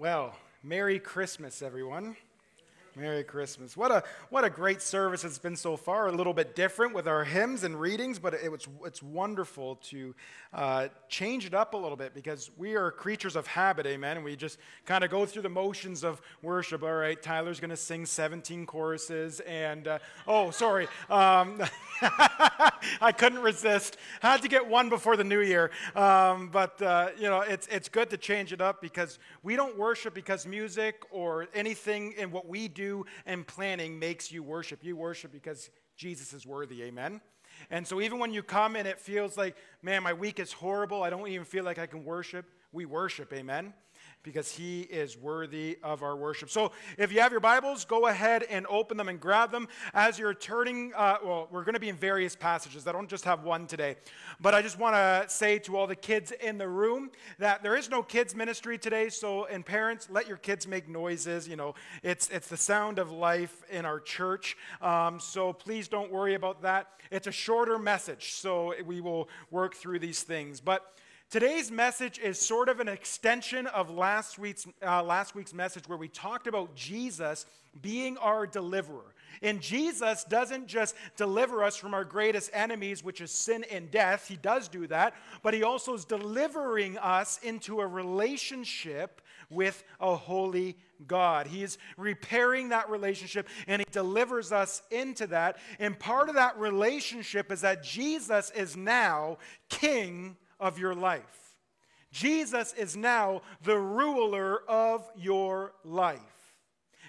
Well, Merry Christmas, everyone. Merry Christmas. What a, what a great service it's been so far. A little bit different with our hymns and readings, but it was, it's wonderful to uh, change it up a little bit because we are creatures of habit, amen. And we just kind of go through the motions of worship. All right, Tyler's going to sing 17 choruses. And, uh, oh, sorry. Um, I couldn't resist. Had to get one before the new year. Um, but, uh, you know, it's, it's good to change it up because we don't worship because music or anything in what we do and planning makes you worship. You worship because Jesus is worthy, amen. And so even when you come and it feels like, man, my week is horrible, I don't even feel like I can worship, we worship, amen because he is worthy of our worship. So if you have your Bibles, go ahead and open them and grab them. As you're turning, uh, well, we're going to be in various passages. I don't just have one today. But I just want to say to all the kids in the room that there is no kids ministry today. So, and parents, let your kids make noises. You know, it's, it's the sound of life in our church. Um, so please don't worry about that. It's a shorter message. So we will work through these things. But Today's message is sort of an extension of last week's, uh, last week's message where we talked about Jesus being our deliverer. And Jesus doesn't just deliver us from our greatest enemies, which is sin and death. He does do that, but He also is delivering us into a relationship with a holy God. He is repairing that relationship and He delivers us into that. And part of that relationship is that Jesus is now King of your life. Jesus is now the ruler of your life.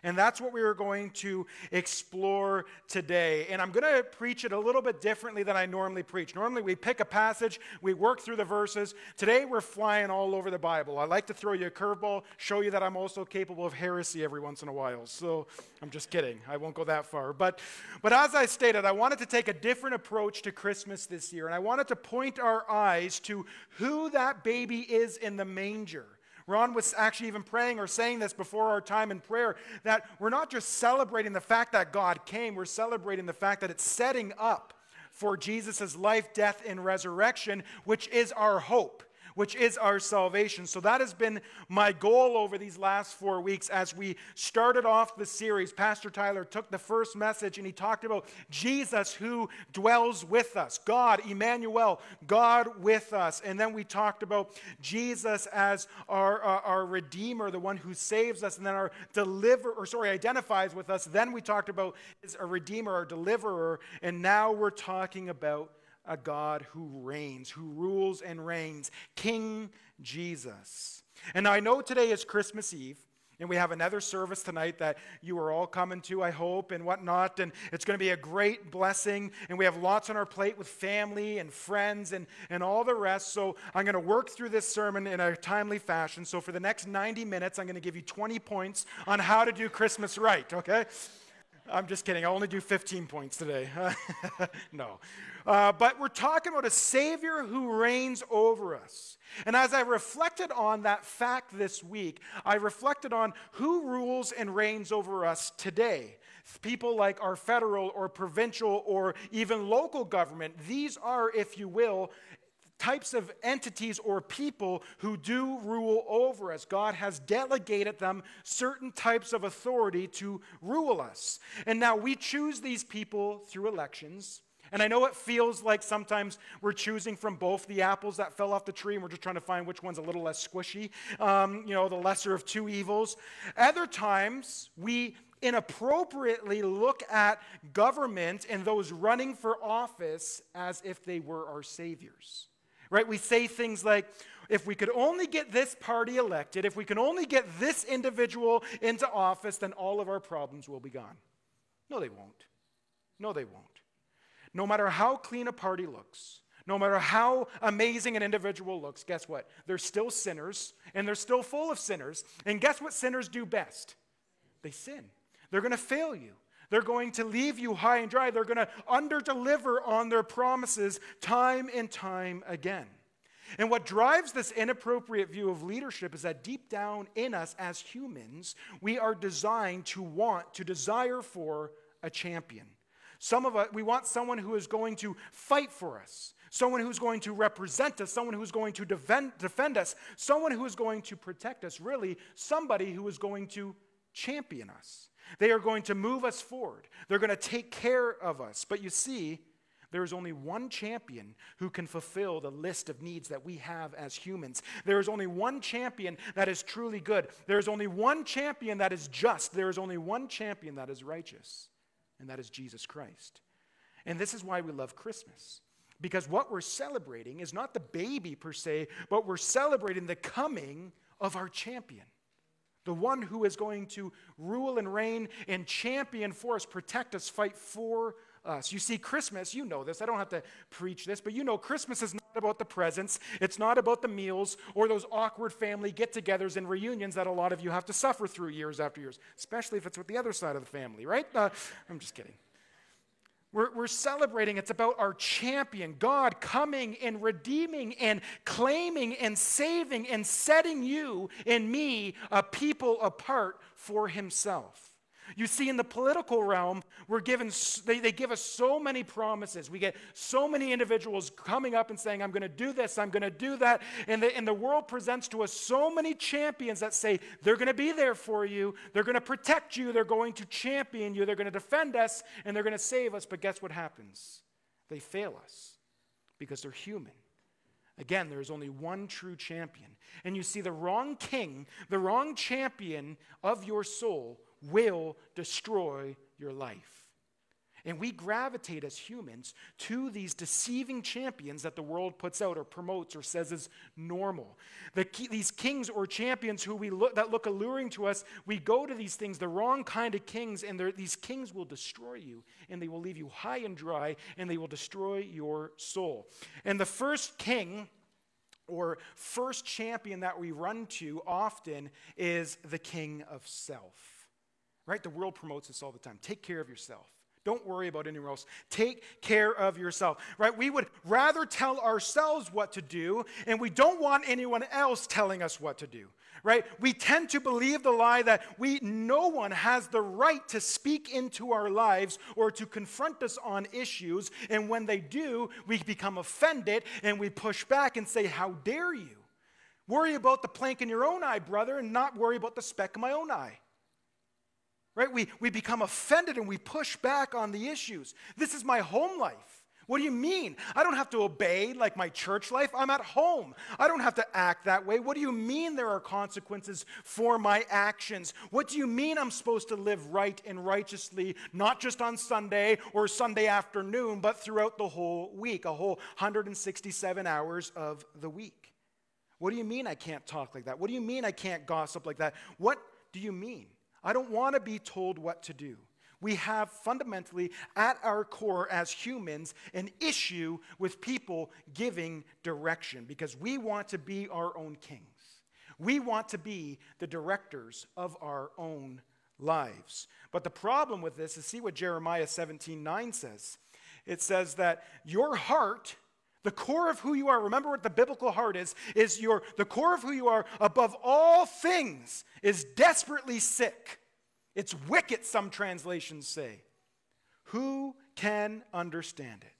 And that's what we are going to explore today. And I'm going to preach it a little bit differently than I normally preach. Normally, we pick a passage, we work through the verses. Today, we're flying all over the Bible. I like to throw you a curveball, show you that I'm also capable of heresy every once in a while. So I'm just kidding. I won't go that far. But, but as I stated, I wanted to take a different approach to Christmas this year. And I wanted to point our eyes to who that baby is in the manger. Ron was actually even praying or saying this before our time in prayer that we're not just celebrating the fact that God came, we're celebrating the fact that it's setting up for Jesus' life, death, and resurrection, which is our hope which is our salvation. So that has been my goal over these last four weeks as we started off the series. Pastor Tyler took the first message and he talked about Jesus who dwells with us, God, Emmanuel, God with us. And then we talked about Jesus as our, uh, our Redeemer, the one who saves us, and then our deliverer, or sorry, identifies with us. Then we talked about is a Redeemer, our deliverer. And now we're talking about a God who reigns, who rules and reigns, King Jesus. And I know today is Christmas Eve. And we have another service tonight that you are all coming to, I hope, and whatnot. And it's going to be a great blessing. And we have lots on our plate with family and friends and, and all the rest. So I'm going to work through this sermon in a timely fashion. So for the next 90 minutes, I'm going to give you 20 points on how to do Christmas right, okay? I'm just kidding. I'll only do 15 points today. no. Uh, but we're talking about a Savior who reigns over us. And as I reflected on that fact this week, I reflected on who rules and reigns over us today. People like our federal or provincial or even local government, these are, if you will, types of entities or people who do rule over us. God has delegated them certain types of authority to rule us. And now we choose these people through elections. And I know it feels like sometimes we're choosing from both the apples that fell off the tree and we're just trying to find which one's a little less squishy, um, you know, the lesser of two evils. Other times we inappropriately look at government and those running for office as if they were our saviors. Right? We say things like, if we could only get this party elected, if we can only get this individual into office, then all of our problems will be gone. No, they won't. No, they won't. No matter how clean a party looks, no matter how amazing an individual looks, guess what? They're still sinners and they're still full of sinners. And guess what sinners do best? They sin. They're going to fail you. They're going to leave you high and dry. They're going to underdeliver on their promises time and time again. And what drives this inappropriate view of leadership is that deep down in us as humans, we are designed to want, to desire for a champion. Some of us, we want someone who is going to fight for us, someone who's going to represent us, someone who's going to defend, defend us, someone who is going to protect us, really, somebody who is going to champion us. They are going to move us forward, they're going to take care of us. But you see, there is only one champion who can fulfill the list of needs that we have as humans. There is only one champion that is truly good. There is only one champion that is just. There is only one champion that is righteous, and that is Jesus Christ. And this is why we love Christmas. Because what we're celebrating is not the baby per se, but we're celebrating the coming of our champion. The one who is going to rule and reign and champion for us, protect us, fight for us. You see, Christmas, you know this, I don't have to preach this, but you know, Christmas is not about the presents, it's not about the meals or those awkward family get togethers and reunions that a lot of you have to suffer through years after years, especially if it's with the other side of the family, right? Uh, I'm just kidding. We're, we're, celebrating. It's about our champion, God coming and redeeming and claiming and saving and setting you and me, a people apart for Himself. You see, in the political realm, we're given, they, they give us so many promises. We get so many individuals coming up and saying, I'm going to do this, I'm going to do that. And the, and the world presents to us so many champions that say, they're going to be there for you, they're going to protect you, they're going to champion you, they're going to defend us, and they're going to save us. But guess what happens? They fail us because they're human. Again, there is only one true champion. And you see, the wrong king, the wrong champion of your soul will destroy your life. And we gravitate as humans to these deceiving champions that the world puts out or promotes or says is normal. The, these kings or champions who we look, that look alluring to us, we go to these things, the wrong kind of kings, and these kings will destroy you, and they will leave you high and dry, and they will destroy your soul. And the first king or first champion that we run to often is the king of self. Right? The world promotes this all the time. Take care of yourself. Don't worry about anyone else. Take care of yourself. Right? We would rather tell ourselves what to do, and we don't want anyone else telling us what to do. Right? We tend to believe the lie that we no one has the right to speak into our lives or to confront us on issues, and when they do, we become offended and we push back and say, "How dare you?" Worry about the plank in your own eye, brother, and not worry about the speck in my own eye. Right? We, we become offended and we push back on the issues. This is my home life. What do you mean? I don't have to obey like my church life. I'm at home. I don't have to act that way. What do you mean there are consequences for my actions? What do you mean I'm supposed to live right and righteously, not just on Sunday or Sunday afternoon, but throughout the whole week, a whole 167 hours of the week? What do you mean I can't talk like that? What do you mean I can't gossip like that? What do you mean? I don't want to be told what to do. We have fundamentally, at our core as humans, an issue with people giving direction because we want to be our own kings. We want to be the directors of our own lives. But the problem with this is see what Jeremiah 17 9 says. It says that your heart the core of who you are, remember what the biblical heart is, is your the core of who you are above all things is desperately sick. It's wicked, some translations say. Who can understand it?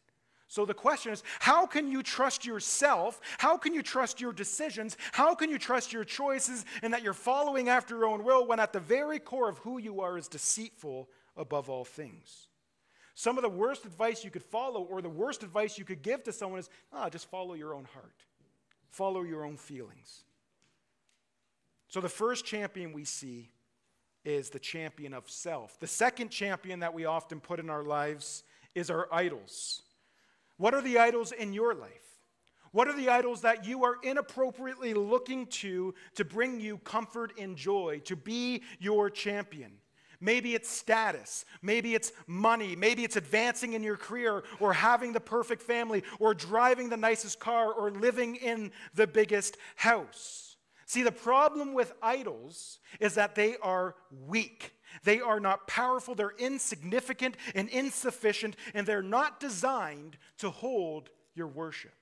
So the question is how can you trust yourself? How can you trust your decisions? How can you trust your choices and that you're following after your own will when at the very core of who you are is deceitful above all things? Some of the worst advice you could follow, or the worst advice you could give to someone, is ah, just follow your own heart, follow your own feelings. So, the first champion we see is the champion of self. The second champion that we often put in our lives is our idols. What are the idols in your life? What are the idols that you are inappropriately looking to to bring you comfort and joy, to be your champion? Maybe it's status. Maybe it's money. Maybe it's advancing in your career or having the perfect family or driving the nicest car or living in the biggest house. See, the problem with idols is that they are weak. They are not powerful, they're insignificant and insufficient, and they're not designed to hold your worship.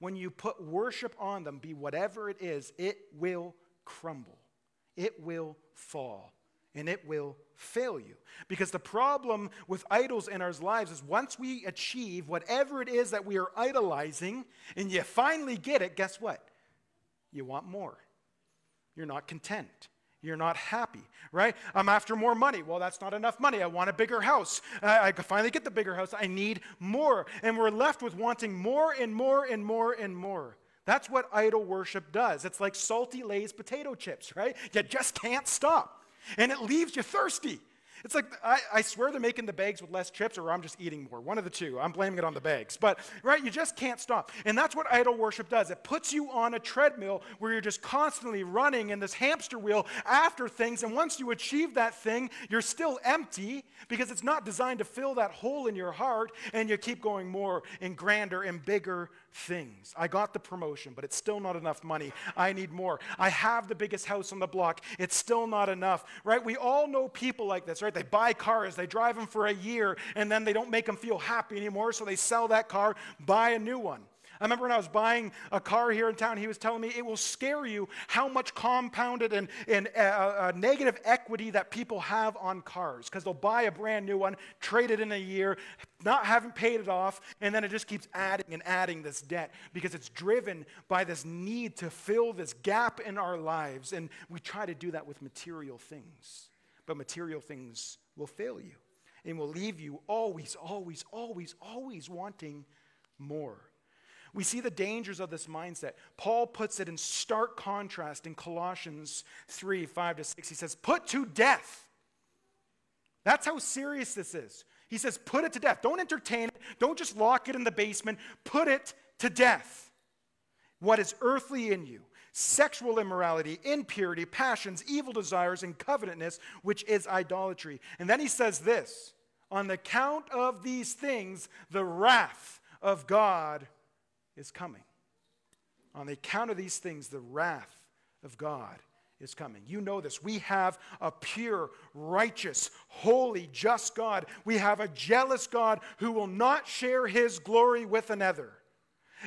When you put worship on them, be whatever it is, it will crumble, it will fall and it will fail you. Because the problem with idols in our lives is once we achieve whatever it is that we are idolizing and you finally get it, guess what? You want more. You're not content. You're not happy, right? I'm after more money. Well, that's not enough money. I want a bigger house. I, I finally get the bigger house. I need more. And we're left with wanting more and more and more and more. That's what idol worship does. It's like salty Lay's potato chips, right? You just can't stop. And it leaves you thirsty. It's like, I, I, swear they're making the bags with less chips, or I'm just eating more. One of the two. I'm blaming it on the bags. But, right, you just can't stop. And that's what idol worship does. It puts you on a treadmill where you're just constantly running in this hamster wheel after things. And once you achieve that thing, you're still empty because it's not designed to fill that hole in your heart. And you keep going more and grander and bigger things. I got the promotion, but it's still not enough money. I need more. I have the biggest house on the block. It's still not enough, right? We all know people like this, right? They buy cars, they drive them for a year, and then they don't make them feel happy anymore, so they sell that car, buy a new one. I remember when I was buying a car here in town, he was telling me it will scare you how much compounded and, and uh, uh, negative equity that people have on cars because they'll buy a brand new one, trade it in a year, not having paid it off, and then it just keeps adding and adding this debt because it's driven by this need to fill this gap in our lives. And we try to do that with material things, but material things will fail you and will leave you always, always, always, always wanting more. We see the dangers of this mindset. Paul puts it in stark contrast in Colossians 3 5 to 6. He says, Put to death. That's how serious this is. He says, Put it to death. Don't entertain it. Don't just lock it in the basement. Put it to death. What is earthly in you sexual immorality, impurity, passions, evil desires, and covetousness, which is idolatry. And then he says this on the count of these things, the wrath of God is coming. On the account of these things, the wrath of God is coming. You know this. We have a pure, righteous, holy, just God. We have a jealous God who will not share his glory with another.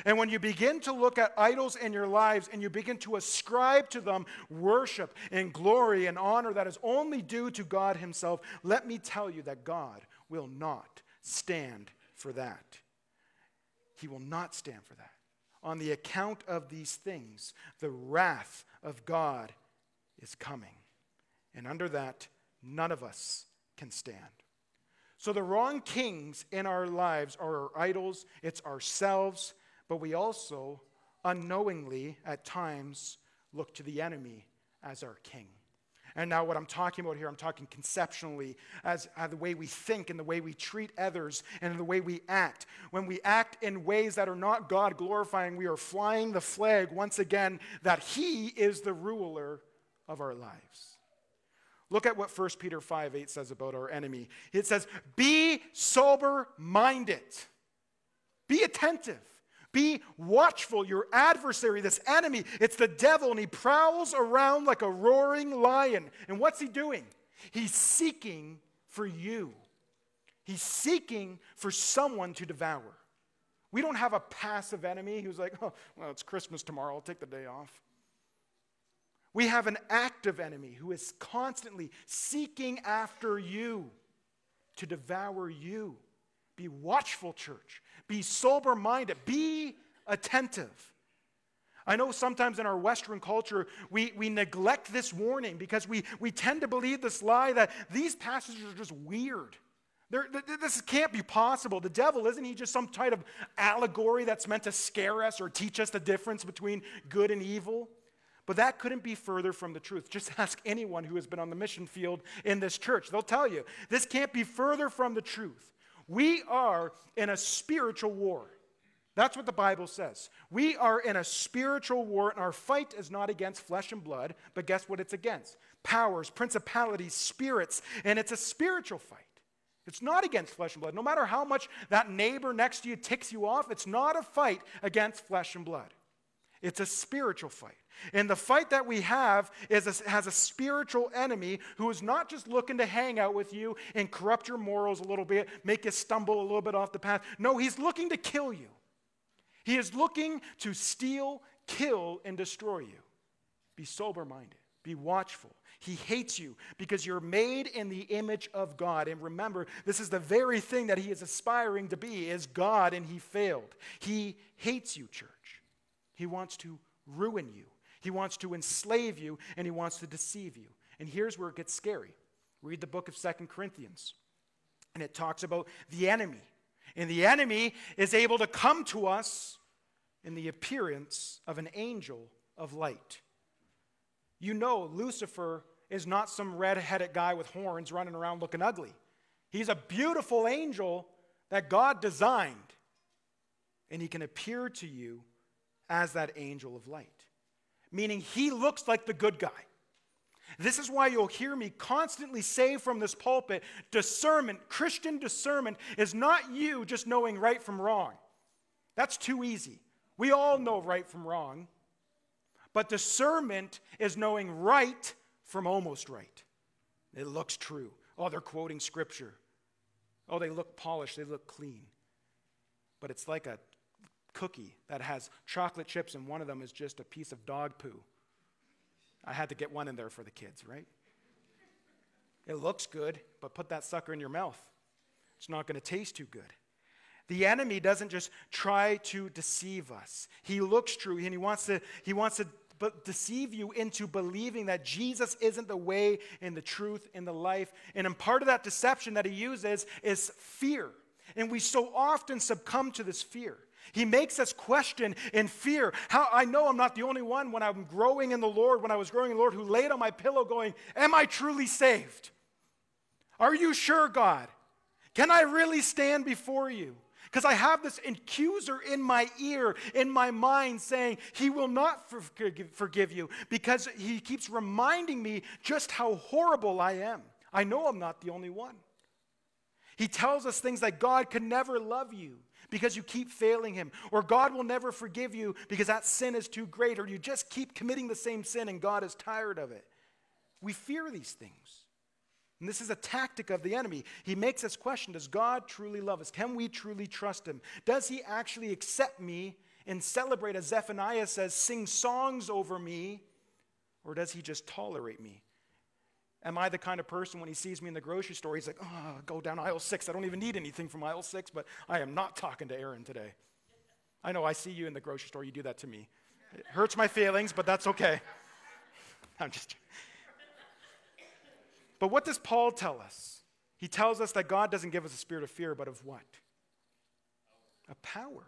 And when you begin to look at idols in your lives and you begin to ascribe to them worship and glory and honor that is only due to God Himself, let me tell you that God will not stand for that. He will not stand for that. On the account of these things, the wrath of God is coming. And under that, none of us can stand. So the wrong kings in our lives are our idols, it's ourselves, but we also unknowingly at times look to the enemy as our king. And now, what I'm talking about here, I'm talking conceptually as, uh, the way we think and the way we treat others and the way we act. When we act in ways that are not God glorifying, we are flying the flag once again that He is the ruler of our lives. Look at what 1 Peter 5 8 says about our enemy. It says, Be sober minded, be attentive. Be watchful. Your adversary, this enemy, it's the devil, and he prowls around like a roaring lion. And what's he doing? He's seeking for you. He's seeking for someone to devour. We don't have a passive enemy who's like, oh, well, it's Christmas tomorrow. I'll take the day off. We have an active enemy who is constantly seeking after you to devour you. Be watchful, church. Be sober minded. Be attentive. I know sometimes in our Western culture, we, we neglect this warning because we, we tend to believe this lie that these passages are just weird. They're, this can't be possible. The devil, isn't he just some type of allegory that's meant to scare us or teach us the difference between good and evil? But that couldn't be further from the truth. Just ask anyone who has been on the mission field in this church. They'll tell you this can't be further from the truth. We are in a spiritual war. That's what the Bible says. We are in a spiritual war, and our fight is not against flesh and blood, but guess what it's against? Powers, principalities, spirits, and it's a spiritual fight. It's not against flesh and blood. No matter how much that neighbor next to you ticks you off, it's not a fight against flesh and blood. It's a spiritual fight. And the fight that we have is a, has a spiritual enemy who is not just looking to hang out with you and corrupt your morals a little bit, make you stumble a little bit off the path. No, he's looking to kill you. He is looking to steal, kill, and destroy you. Be sober minded. Be watchful. He hates you because you're made in the image of God. And remember, this is the very thing that he is aspiring to be is God and he failed. He hates you, church. He wants to ruin you. He wants to enslave you and he wants to deceive you. And here's where it gets scary. Read the book of Second Corinthians. And it talks about the enemy. And the enemy is able to come to us in the appearance of an angel of light. You know, Lucifer is not some red headed guy with horns running around looking ugly. He's a beautiful angel that God designed, and he can appear to you as that angel of light, meaning he looks like the good guy. This is why you'll hear me constantly say from this pulpit discernment, Christian discernment, is not you just knowing right from wrong. That's too easy. We all know right from wrong. But discernment is knowing right from almost right. It looks true. Oh, they're quoting scripture. Oh, they look polished, they look clean. But it's like a cookie that has chocolate chips, and one of them is just a piece of dog poo. I had to get one in there for the kids, right? It looks good, but put that sucker in your mouth. It's not going to taste too good. The enemy doesn't just try to deceive us. He looks true and he wants to, he wants to deceive you into believing that Jesus isn't the way and the truth and the life. And part of that deception that he uses is fear. And we so often succumb to this fear. He makes us question in fear. How I know I'm not the only one when I'm growing in the Lord, when I was growing in the Lord, who laid on my pillow going, Am I truly saved? Are you sure, God? Can I really stand before you? Because I have this accuser in my ear, in my mind, saying, He will not forgive you because He keeps reminding me just how horrible I am. I know I'm not the only one. He tells us things like God can never love you because you keep failing him, or God will never forgive you because that sin is too great, or you just keep committing the same sin and God is tired of it. We fear these things. And this is a tactic of the enemy. He makes us question Does God truly love us? Can we truly trust him? Does he actually accept me and celebrate, as Zephaniah says, sing songs over me? Or does he just tolerate me? Am I the kind of person when he sees me in the grocery store, he's like, oh, go down aisle six. I don't even need anything from aisle six, but I am not talking to Aaron today. I know I see you in the grocery store, you do that to me. It hurts my feelings, but that's okay. I'm just. But what does Paul tell us? He tells us that God doesn't give us a spirit of fear, but of what? A power,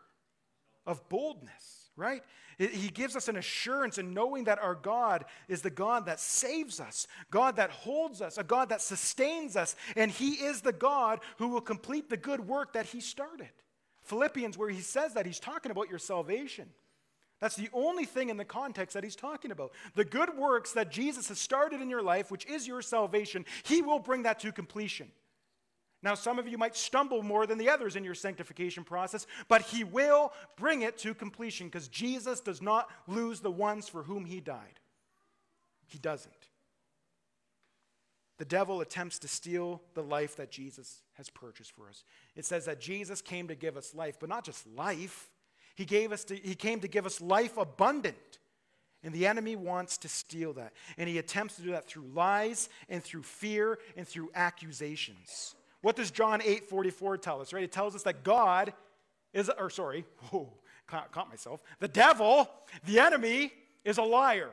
of boldness right? He gives us an assurance in knowing that our God is the God that saves us, God that holds us, a God that sustains us, and He is the God who will complete the good work that He started. Philippians, where he says that, he's talking about your salvation. That's the only thing in the context that he's talking about. The good works that Jesus has started in your life, which is your salvation, he will bring that to completion. Now, some of you might stumble more than the others in your sanctification process, but He will bring it to completion because Jesus does not lose the ones for whom He died. He doesn't. The devil attempts to steal the life that Jesus has purchased for us. It says that Jesus came to give us life, but not just life. He, gave us to, he came to give us life abundant. And the enemy wants to steal that. And he attempts to do that through lies and through fear and through accusations. What does John 8 44 tell us, right? It tells us that God is, or sorry, whoa, caught, caught myself. The devil, the enemy, is a liar.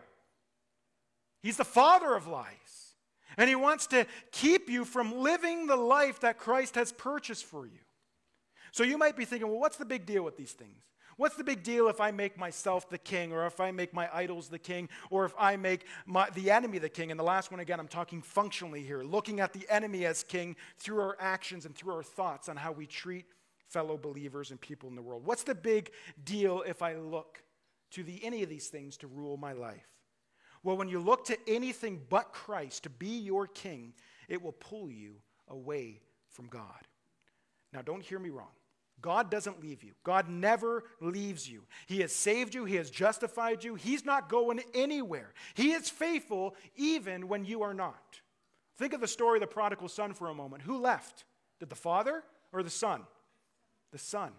He's the father of lies. And he wants to keep you from living the life that Christ has purchased for you. So you might be thinking, well, what's the big deal with these things? What's the big deal if I make myself the king, or if I make my idols the king, or if I make my, the enemy the king? And the last one, again, I'm talking functionally here, looking at the enemy as king through our actions and through our thoughts on how we treat fellow believers and people in the world. What's the big deal if I look to the, any of these things to rule my life? Well, when you look to anything but Christ to be your king, it will pull you away from God. Now, don't hear me wrong. God doesn't leave you. God never leaves you. He has saved you, He has justified you. He's not going anywhere. He is faithful even when you are not. Think of the story of the prodigal son for a moment. Who left? Did the father or the son? The son.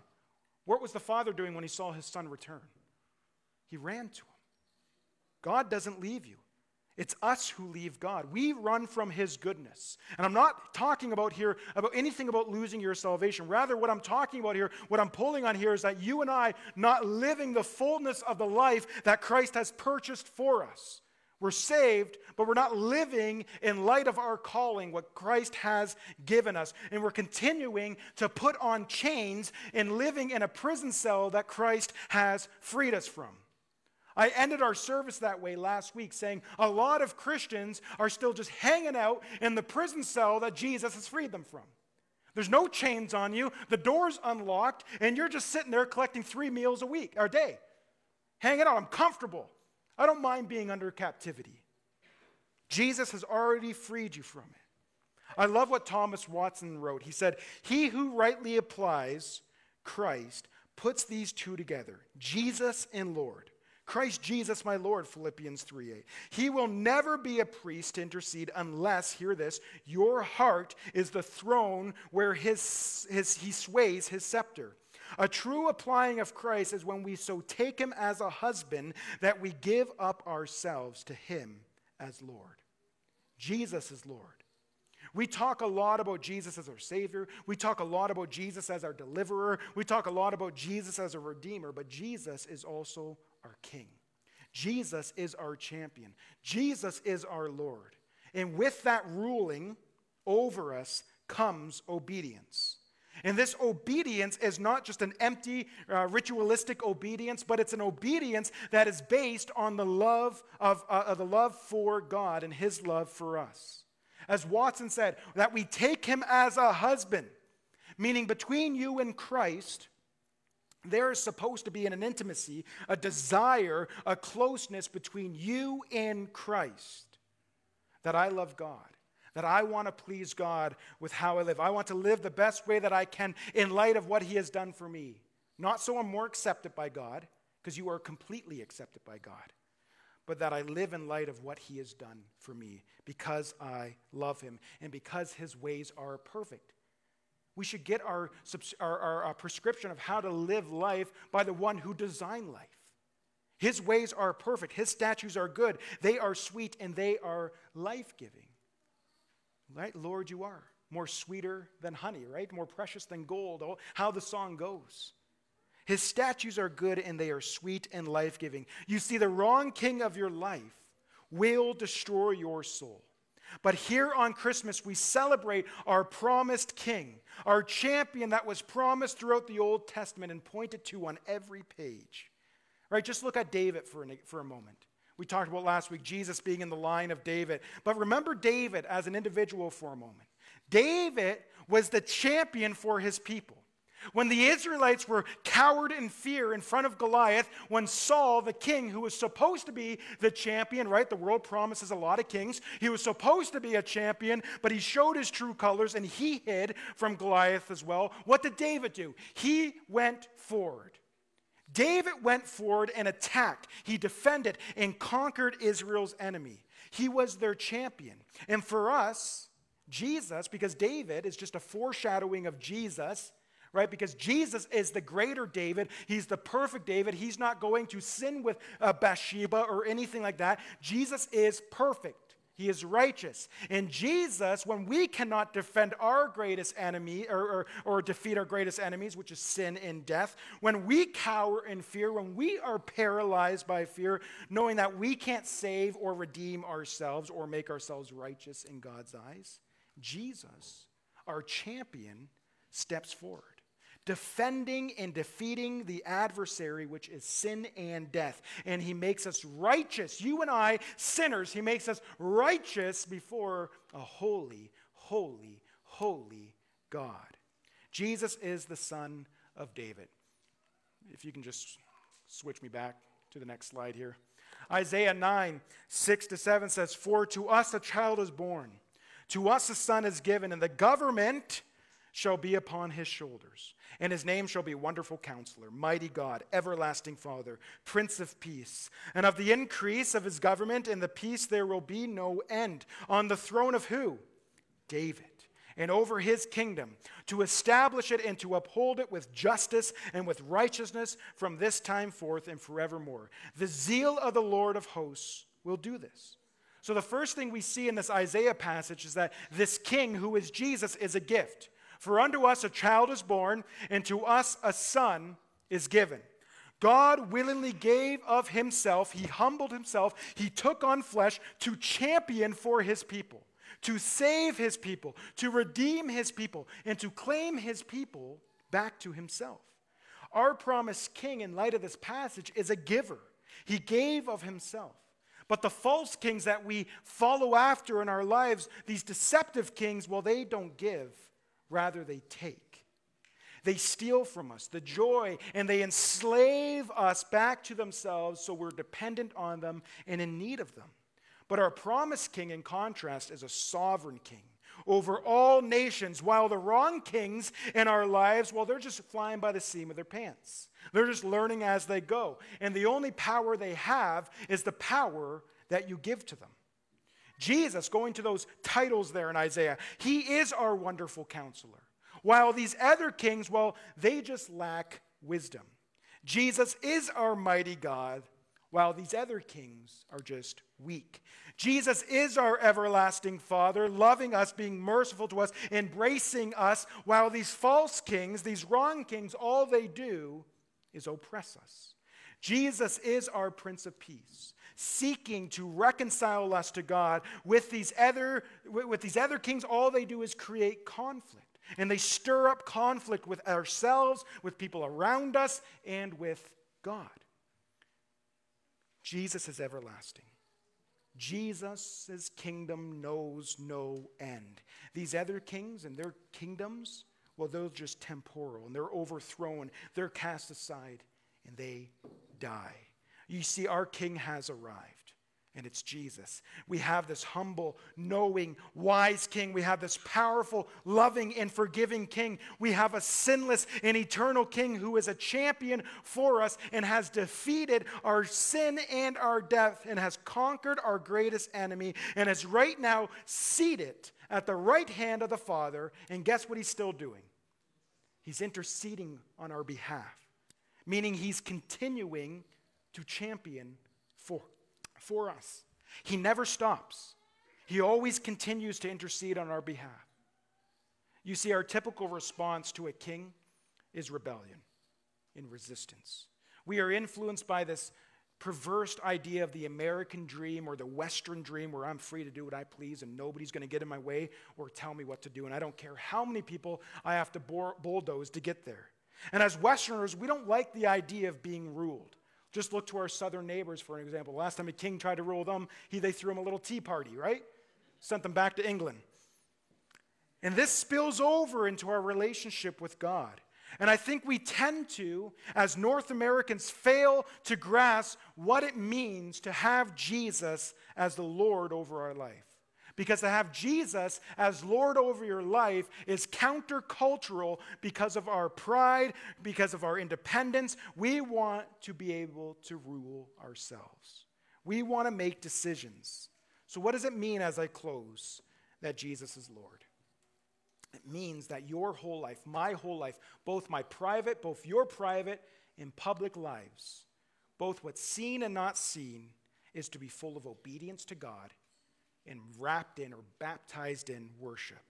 What was the father doing when he saw his son return? He ran to him. God doesn't leave you. It's us who leave God. We run from his goodness. And I'm not talking about here about anything about losing your salvation. Rather, what I'm talking about here, what I'm pulling on here is that you and I not living the fullness of the life that Christ has purchased for us. We're saved, but we're not living in light of our calling, what Christ has given us. And we're continuing to put on chains and living in a prison cell that Christ has freed us from. I ended our service that way last week, saying a lot of Christians are still just hanging out in the prison cell that Jesus has freed them from. There's no chains on you, the door's unlocked, and you're just sitting there collecting three meals a week or a day. Hanging out, I'm comfortable. I don't mind being under captivity. Jesus has already freed you from it. I love what Thomas Watson wrote. He said, He who rightly applies Christ puts these two together Jesus and Lord. Christ Jesus, my Lord, Philippians 3 8. He will never be a priest to intercede unless, hear this, your heart is the throne where his, his, he sways his scepter. A true applying of Christ is when we so take him as a husband that we give up ourselves to him as Lord. Jesus is Lord. We talk a lot about Jesus as our Savior. We talk a lot about Jesus as our deliverer. We talk a lot about Jesus as a redeemer, but Jesus is also our King. Jesus is our champion. Jesus is our Lord. And with that ruling over us comes obedience. And this obedience is not just an empty, uh, ritualistic obedience, but it's an obedience that is based on the love of uh, the love for God and His love for us. As Watson said, that we take Him as a husband, meaning between you and Christ, there is supposed to be an intimacy, a desire, a closeness between you and Christ. That I love God, that I want to please God with how I live. I want to live the best way that I can in light of what He has done for me. Not so I'm more accepted by God, because you are completely accepted by God, but that I live in light of what He has done for me because I love Him and because His ways are perfect. We should get our, our, our, our prescription of how to live life by the one who designed life. His ways are perfect, His statutes are good, they are sweet, and they are life giving. Right? Lord, you are more sweeter than honey, right? More precious than gold. Oh, how the song goes. His statutes are good and they are sweet and life giving. You see, the wrong king of your life will destroy your soul. But here on Christmas, we celebrate our promised king, our champion that was promised throughout the Old Testament and pointed to on every page. Right? Just look at David for, an, for a moment. We talked about last week Jesus being in the line of David. But remember David as an individual for a moment. David was the champion for his people. When the Israelites were cowered in fear in front of Goliath, when Saul, the king, who was supposed to be the champion, right? The world promises a lot of kings. He was supposed to be a champion, but he showed his true colors and he hid from Goliath as well. What did David do? He went forward. David went forward and attacked. He defended and conquered Israel's enemy. He was their champion. And for us, Jesus, because David is just a foreshadowing of Jesus, right? Because Jesus is the greater David. He's the perfect David. He's not going to sin with uh, Bathsheba or anything like that. Jesus is perfect. He is righteous. And Jesus, when we cannot defend our greatest enemy or, or, or, defeat our greatest enemies, which is sin and death, when we cower in fear, when we are paralyzed by fear, knowing that we can't save or redeem ourselves or make ourselves righteous in God's eyes, Jesus, our champion, steps forward defending and defeating the adversary, which is sin and death. And he makes us righteous. You and I, sinners, he makes us righteous before a holy, holy, holy God. Jesus is the Son of David. If you can just switch me back to the next slide here. Isaiah 9, 6 to 7 says, For to us a child is born, to us a son is given, and the government shall be upon his shoulders. And his name shall be Wonderful Counselor, Mighty God, Everlasting Father, Prince of Peace. And of the increase of his government and the peace there will be no end. On the throne of who? David. And over his kingdom, to establish it and to uphold it with justice and with righteousness from this time forth and forevermore. The zeal of the Lord of hosts will do this. So, the first thing we see in this Isaiah passage is that this king, who is Jesus, is a gift. For unto us a child is born, and to us a son is given. God willingly gave of himself, he humbled himself, he took on flesh to champion for his people, to save his people, to redeem his people, and to claim his people back to himself. Our promised king, in light of this passage, is a giver. He gave of himself. But the false kings that we follow after in our lives, these deceptive kings, well, they don't give, rather, they take. They steal from us the joy and they enslave us back to themselves so we're dependent on them and in need of them. But our promised king, in contrast, is a sovereign king over all nations, while the wrong kings in our lives, well, they're just flying by the seam of their pants. They're just learning as they go. And the only power they have is the power that you give to them. Jesus, going to those titles there in Isaiah, he is our wonderful counselor. While these other kings, well, they just lack wisdom. Jesus is our mighty God, while these other kings are just weak. Jesus is our everlasting Father, loving us, being merciful to us, embracing us, while these false kings, these wrong kings, all they do is oppress us. Jesus is our Prince of Peace, seeking to reconcile us to God. With these other, with these other kings, all they do is create conflict. And they stir up conflict with ourselves, with people around us, and with God. Jesus is everlasting. Jesus' kingdom knows no end. These other kings and their kingdoms, well, they're just temporal and they're overthrown, they're cast aside, and they die. You see, our king has arrived and it's Jesus. We have this humble, knowing, wise king. We have this powerful, loving, and forgiving king. We have a sinless and eternal king who is a champion for us and has defeated our sin and our death and has conquered our greatest enemy and is right now seated at the right hand of the Father. And guess what he's still doing? He's interceding on our behalf, meaning he's continuing to champion for for us. He never stops, He always continues to intercede on our behalf. You see, our typical response to a king is rebellion and resistance. We are influenced by this perverse idea of the American dream or the Western dream where I'm free to do what I please and nobody's going to get in my way or tell me what to do. And I don't care how many people I have to bulldoze to get there. And as Westerners, we don't like the idea of being ruled. Just look to our southern neighbors for an example. Last time a king tried to rule them, he, they threw him a little tea party, right? Sent them back to England. And this spills over into our relationship with God. And I think we tend to, as North Americans, fail to grasp what it means to have Jesus as the Lord over our life. Because to have Jesus as Lord over your life is countercultural because of our pride, because of our independence. We want to be able to rule ourselves. We want to make decisions. So, what does it mean as I close that Jesus is Lord? It means that your whole life, my whole life, both my private, both your private and public lives, both what's seen and not seen, is to be full of obedience to God and wrapped in or baptized in worship.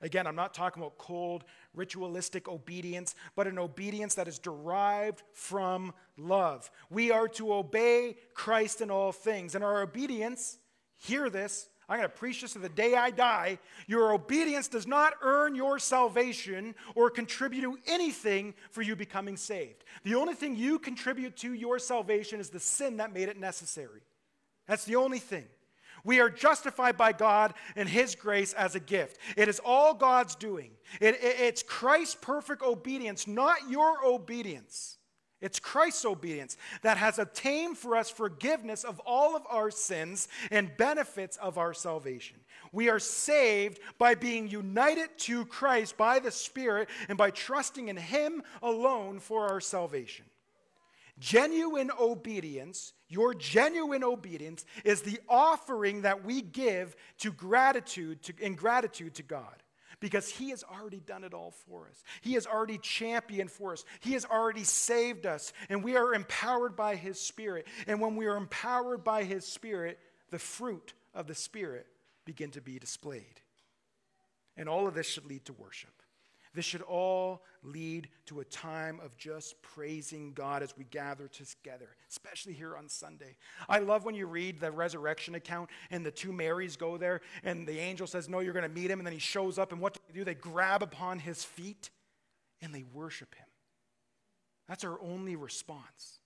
Again, I'm not talking about cold, ritualistic obedience, but an obedience that is derived from love. We are to obey Christ in all things. And our obedience, hear this, I'm going to preach this to the day I die. Your obedience does not earn your salvation or contribute to anything for you becoming saved. The only thing you contribute to your salvation is the sin that made it necessary. That's the only thing. We are justified by God and His grace as a gift. It is all God's doing. It, it, it's Christ's perfect obedience, not your obedience. It's Christ's obedience that has obtained for us forgiveness of all of our sins and benefits of our salvation. We are saved by being united to Christ by the Spirit and by trusting in Him alone for our salvation. Genuine obedience, your genuine obedience, is the offering that we give to gratitude to, in gratitude to God. Because he has already done it all for us. He has already championed for us. He has already saved us. And we are empowered by his spirit. And when we are empowered by his spirit, the fruit of the Spirit begin to be displayed. And all of this should lead to worship. This should all lead to a time of just praising God as we gather together, especially here on Sunday. I love when you read the resurrection account and the two Marys go there and the angel says, No, you're going to meet him. And then he shows up, and what do they do? They grab upon his feet and they worship him. That's our only response.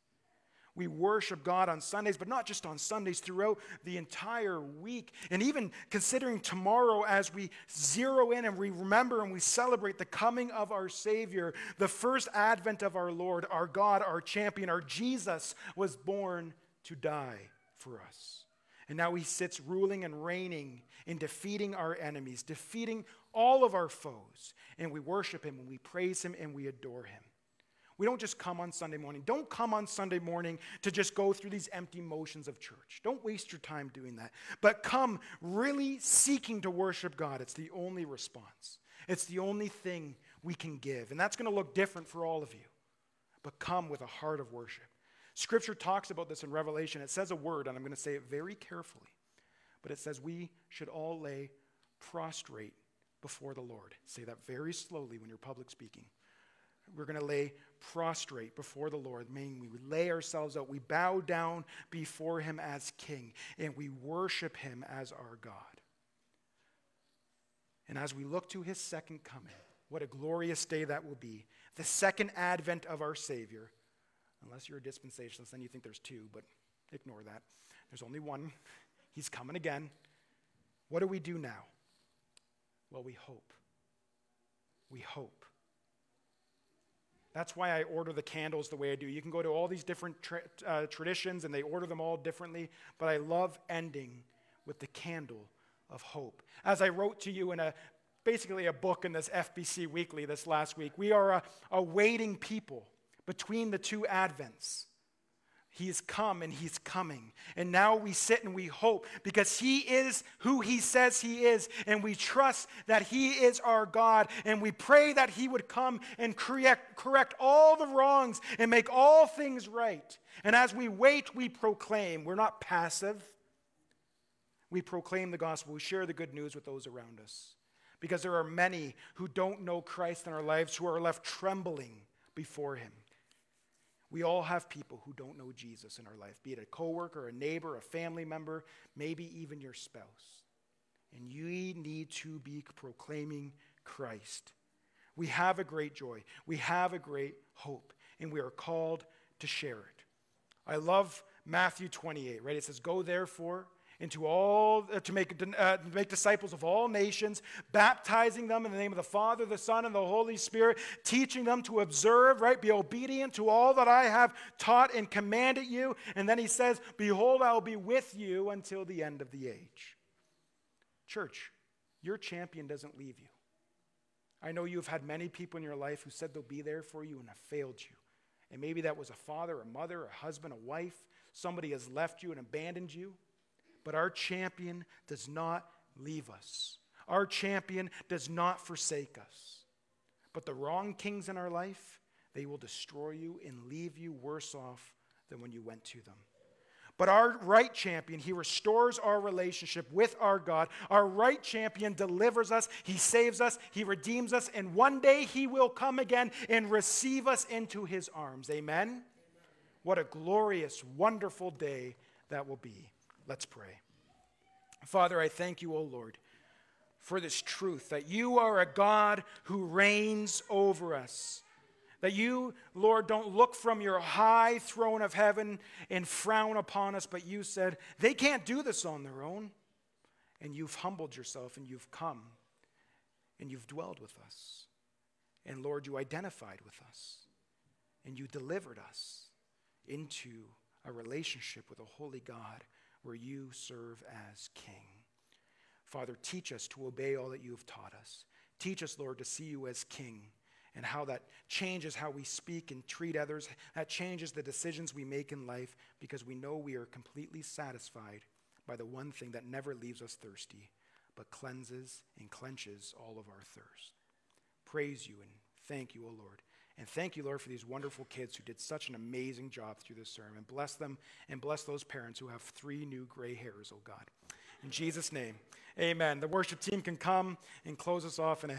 We worship God on Sundays, but not just on Sundays, throughout the entire week. And even considering tomorrow as we zero in and we remember and we celebrate the coming of our Savior, the first advent of our Lord, our God, our champion, our Jesus was born to die for us. And now he sits ruling and reigning in defeating our enemies, defeating all of our foes. And we worship him and we praise him and we adore him. We don't just come on Sunday morning. Don't come on Sunday morning to just go through these empty motions of church. Don't waste your time doing that. But come really seeking to worship God. It's the only response, it's the only thing we can give. And that's going to look different for all of you. But come with a heart of worship. Scripture talks about this in Revelation. It says a word, and I'm going to say it very carefully. But it says we should all lay prostrate before the Lord. Say that very slowly when you're public speaking. We're going to lay prostrate before the Lord, meaning we lay ourselves out. We bow down before Him as King, and we worship Him as our God. And as we look to His second coming, what a glorious day that will be. The second advent of our Savior. Unless you're a dispensationalist, then you think there's two, but ignore that. There's only one. He's coming again. What do we do now? Well, we hope. We hope. That's why I order the candles the way I do. You can go to all these different tra- uh, traditions and they order them all differently, but I love ending with the candle of hope. As I wrote to you in a basically a book in this FBC Weekly this last week, we are a, a waiting people between the two Advents. He's come and He's coming. And now we sit and we hope because He is who He says He is. And we trust that He is our God. And we pray that He would come and correct, correct all the wrongs and make all things right. And as we wait, we proclaim. We're not passive. We proclaim the gospel. We share the good news with those around us. Because there are many who don't know Christ in our lives who are left trembling before Him. We all have people who don't know Jesus in our life, be it a coworker, a neighbor, a family member, maybe even your spouse. And you need to be proclaiming Christ. We have a great joy, we have a great hope, and we are called to share it. I love Matthew 28, right? It says, Go therefore into all uh, to make uh, make disciples of all nations baptizing them in the name of the father the son and the holy spirit teaching them to observe right? Be obedient to all that i have taught and commanded you. And then he says behold i will be with you until the end of the age. Church your champion doesn't leave you. I know you've had many people in your life who said they'll be there for you and have failed you. And maybe that was a father a mother a husband a wife. Somebody has left you and abandoned you but our champion does not leave us. Our champion does not forsake us. But the wrong kings in our life, they will destroy you and leave you worse off than when you went to them. But our right champion, he restores our relationship with our God. Our right champion delivers us, he saves us, he redeems us, and one day he will come again and receive us into his arms. Amen? Amen. What a glorious, wonderful day that will be. Let's pray. Father, I thank you, O Lord, for this truth that you are a God who reigns over us. That you, Lord, don't look from your high throne of heaven and frown upon us, but you said, they can't do this on their own. And you've humbled yourself and you've come and you've dwelled with us. And Lord, you identified with us and you delivered us into a relationship with a holy God where you serve as King. Father, teach us to obey all that you have taught us. Teach us, Lord, to see you as King and how that changes how we speak and treat others. That changes the decisions we make in life because we know we are completely satisfied by the one thing that never leaves us thirsty, but cleanses and clenches all of our thirst. Praise you and thank you, O Lord. And thank you, Lord, for these wonderful kids who did such an amazing job through this sermon. Bless them and bless those parents who have three new gray hairs, oh God. In Jesus' name, amen. The worship team can come and close us off in a